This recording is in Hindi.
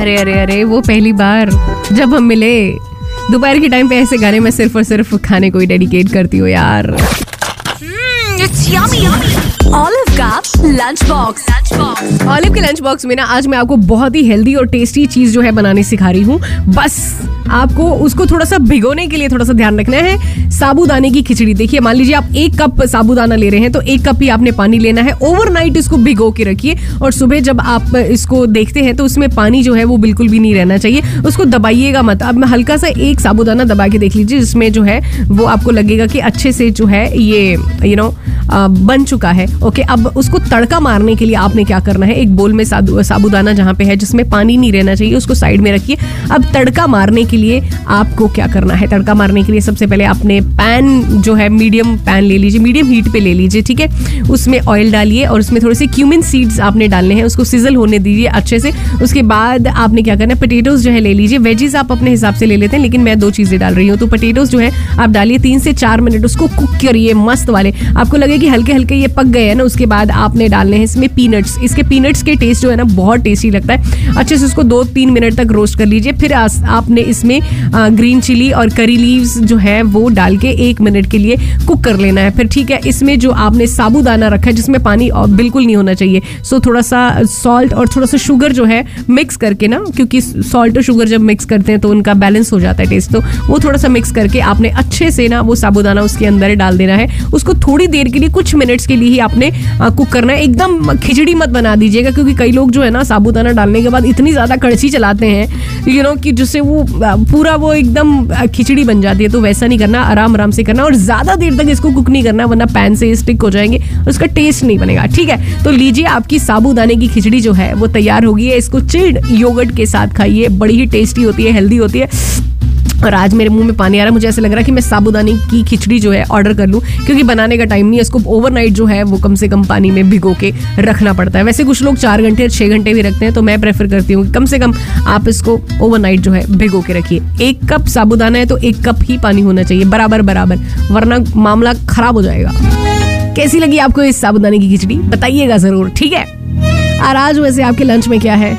अरे अरे अरे वो पहली बार जब हम मिले दोपहर के टाइम पे ऐसे गाने में सिर्फ़ और सिर्फ़ खाने को ही डेडिकेट करती हूँ यार It's yummy, yummy. Olive का lunch box. Lunch box. Olive के लंच बॉक्स में ना, आज मैं आपको बहुत ही हेल्दी और टेस्टी चीज़ जो है बनाने सिखा रही हूँ बस, आपको उसको थोड़ा सा भिगोने के लिए थोड़ा सा ध्यान रखना है साबूदाने की खिचड़ी, देखिए, मान लीजिए आप एक कप साबूदाना ले रहे हैं तो एक कप ही आपने पानी लेना है ओवरनाइट इसको भिगो के रखिए और सुबह जब आप इसको देखते हैं तो उसमें पानी जो है वो बिल्कुल भी नहीं रहना चाहिए उसको दबाइएगा मत अब मैं हल्का सा एक साबूदाना दबा के देख लीजिए, जिसमें जो है वो आपको लगेगा कि अच्छे से जो है ये यू नो बन चुका है। ओके अब उसको तड़का मारने के लिए आपने क्या करना है? एक बोल में साबु- साबूदाना जहाँ पे है, जिसमें पानी नहीं रहना चाहिए, उसको साइड में रखिए। अब तड़का मारने के लिए आपको क्या करना है? तड़का मारने के लिए सबसे पहले आपने पैन जो है, मीडियम पैन ले लीजिए, मीडियम हीट पे ले लीजिए, ठीक है? उसमें ऑयल डालिए और उसमें थोड़े से क्यूमिन सीड्स आपने डालने हैं, उसको सिजल होने दीजिए अच्छे से। उसके बाद आपने क्या करना है? पटेटोज जो है ले लीजिए। वेजीज आप अपने हिसाब से ले लेते हैं, लेकिन मैं दो चीज़ें डाल रही हूँ। तो पटेटोज जो है, आप डालिए तीन से चार मिनट उसको कुक करिए, मस्त वाले। आपको लगे कि हल्के हल्के ये पक गए हैं ना, उसके बाद आपने डालने हैं इसमें पीनट्स इसके पीनट्स के टेस्ट जो है ना, बहुत टेस्टी लगता है। अच्छे से उसको दो तीन मिनट तक रोस्ट कर लीजिए, फिर आपने इसमें ग्रीन चिली और करी लीव्स जो है, वो डाल के एक मिनट के लिए कुक कर लेना है। फिर ठीक है, इसमें जो आपने साबूदाना रखा है, जिसमें पानी बिल्कुल नहीं होना चाहिए। सो थोड़ा सा सॉल्ट और थोड़ा सा शुगर जो है मिक्स करके ना, क्योंकि सॉल्ट और शुगर जब मिक्स करते हैं तो उनका बैलेंस हो जाता है टेस्ट तो वो थोड़ा सा मिक्स करके आपने अच्छे से ना, वो साबुदाना उसके अंदर डाल देना है। उसको थोड़ी देर के लिए कुछ मिनट्स के लिए ही आपने कुक करना है। एकदम खिचड़ी मत बना दीजिएगा, क्योंकि कई लोग जो है ना, साबूदाना डालने के बाद इतनी ज़्यादा कड़छी चलाते हैं यू नो कि जिससे वो पूरा वो एकदम खिचड़ी बन जाती है। तो वैसा नहीं करना, आराम आराम से करना, और ज़्यादा देर तक इसको कुक नहीं करना, वरना पैन से स्टिक हो जाएँगे और उसका टेस्ट नहीं बनेगा, ठीक है? तो लीजिए आपकी साबूदाने की खिचड़ी जो है, वो तैयार होगी इसको चिल्ड योगर्ट के साथ खाइए, बड़ी ही टेस्टी होती है हेल्दी होती है। और आज मेरे मुँह में पानी आ रहा है। मुझे ऐसा लग रहा है कि मैं साबूदाने की खिचड़ी जो है ऑर्डर कर लूँ, क्योंकि बनाने का टाइम नहीं है। इसको ओवरनाइट जो है, वो कम से कम पानी में भिगो के रखना पड़ता है। वैसे कुछ लोग चार घंटे छः घंटे भी रखते हैं तो मैं प्रेफर करती हूँ कम से कम आप इसको ओवरनाइट जो है भिगो के रखिए। एक कप साबूदाना है तो एक कप ही पानी होना चाहिए। बराबर बराबर। वरना मामला खराब हो जाएगा। कैसी लगी आपको इस साबूदाने की खिचड़ी? बताइएगा ज़रूर, ठीक है? और आज वैसे आपके लंच में क्या है?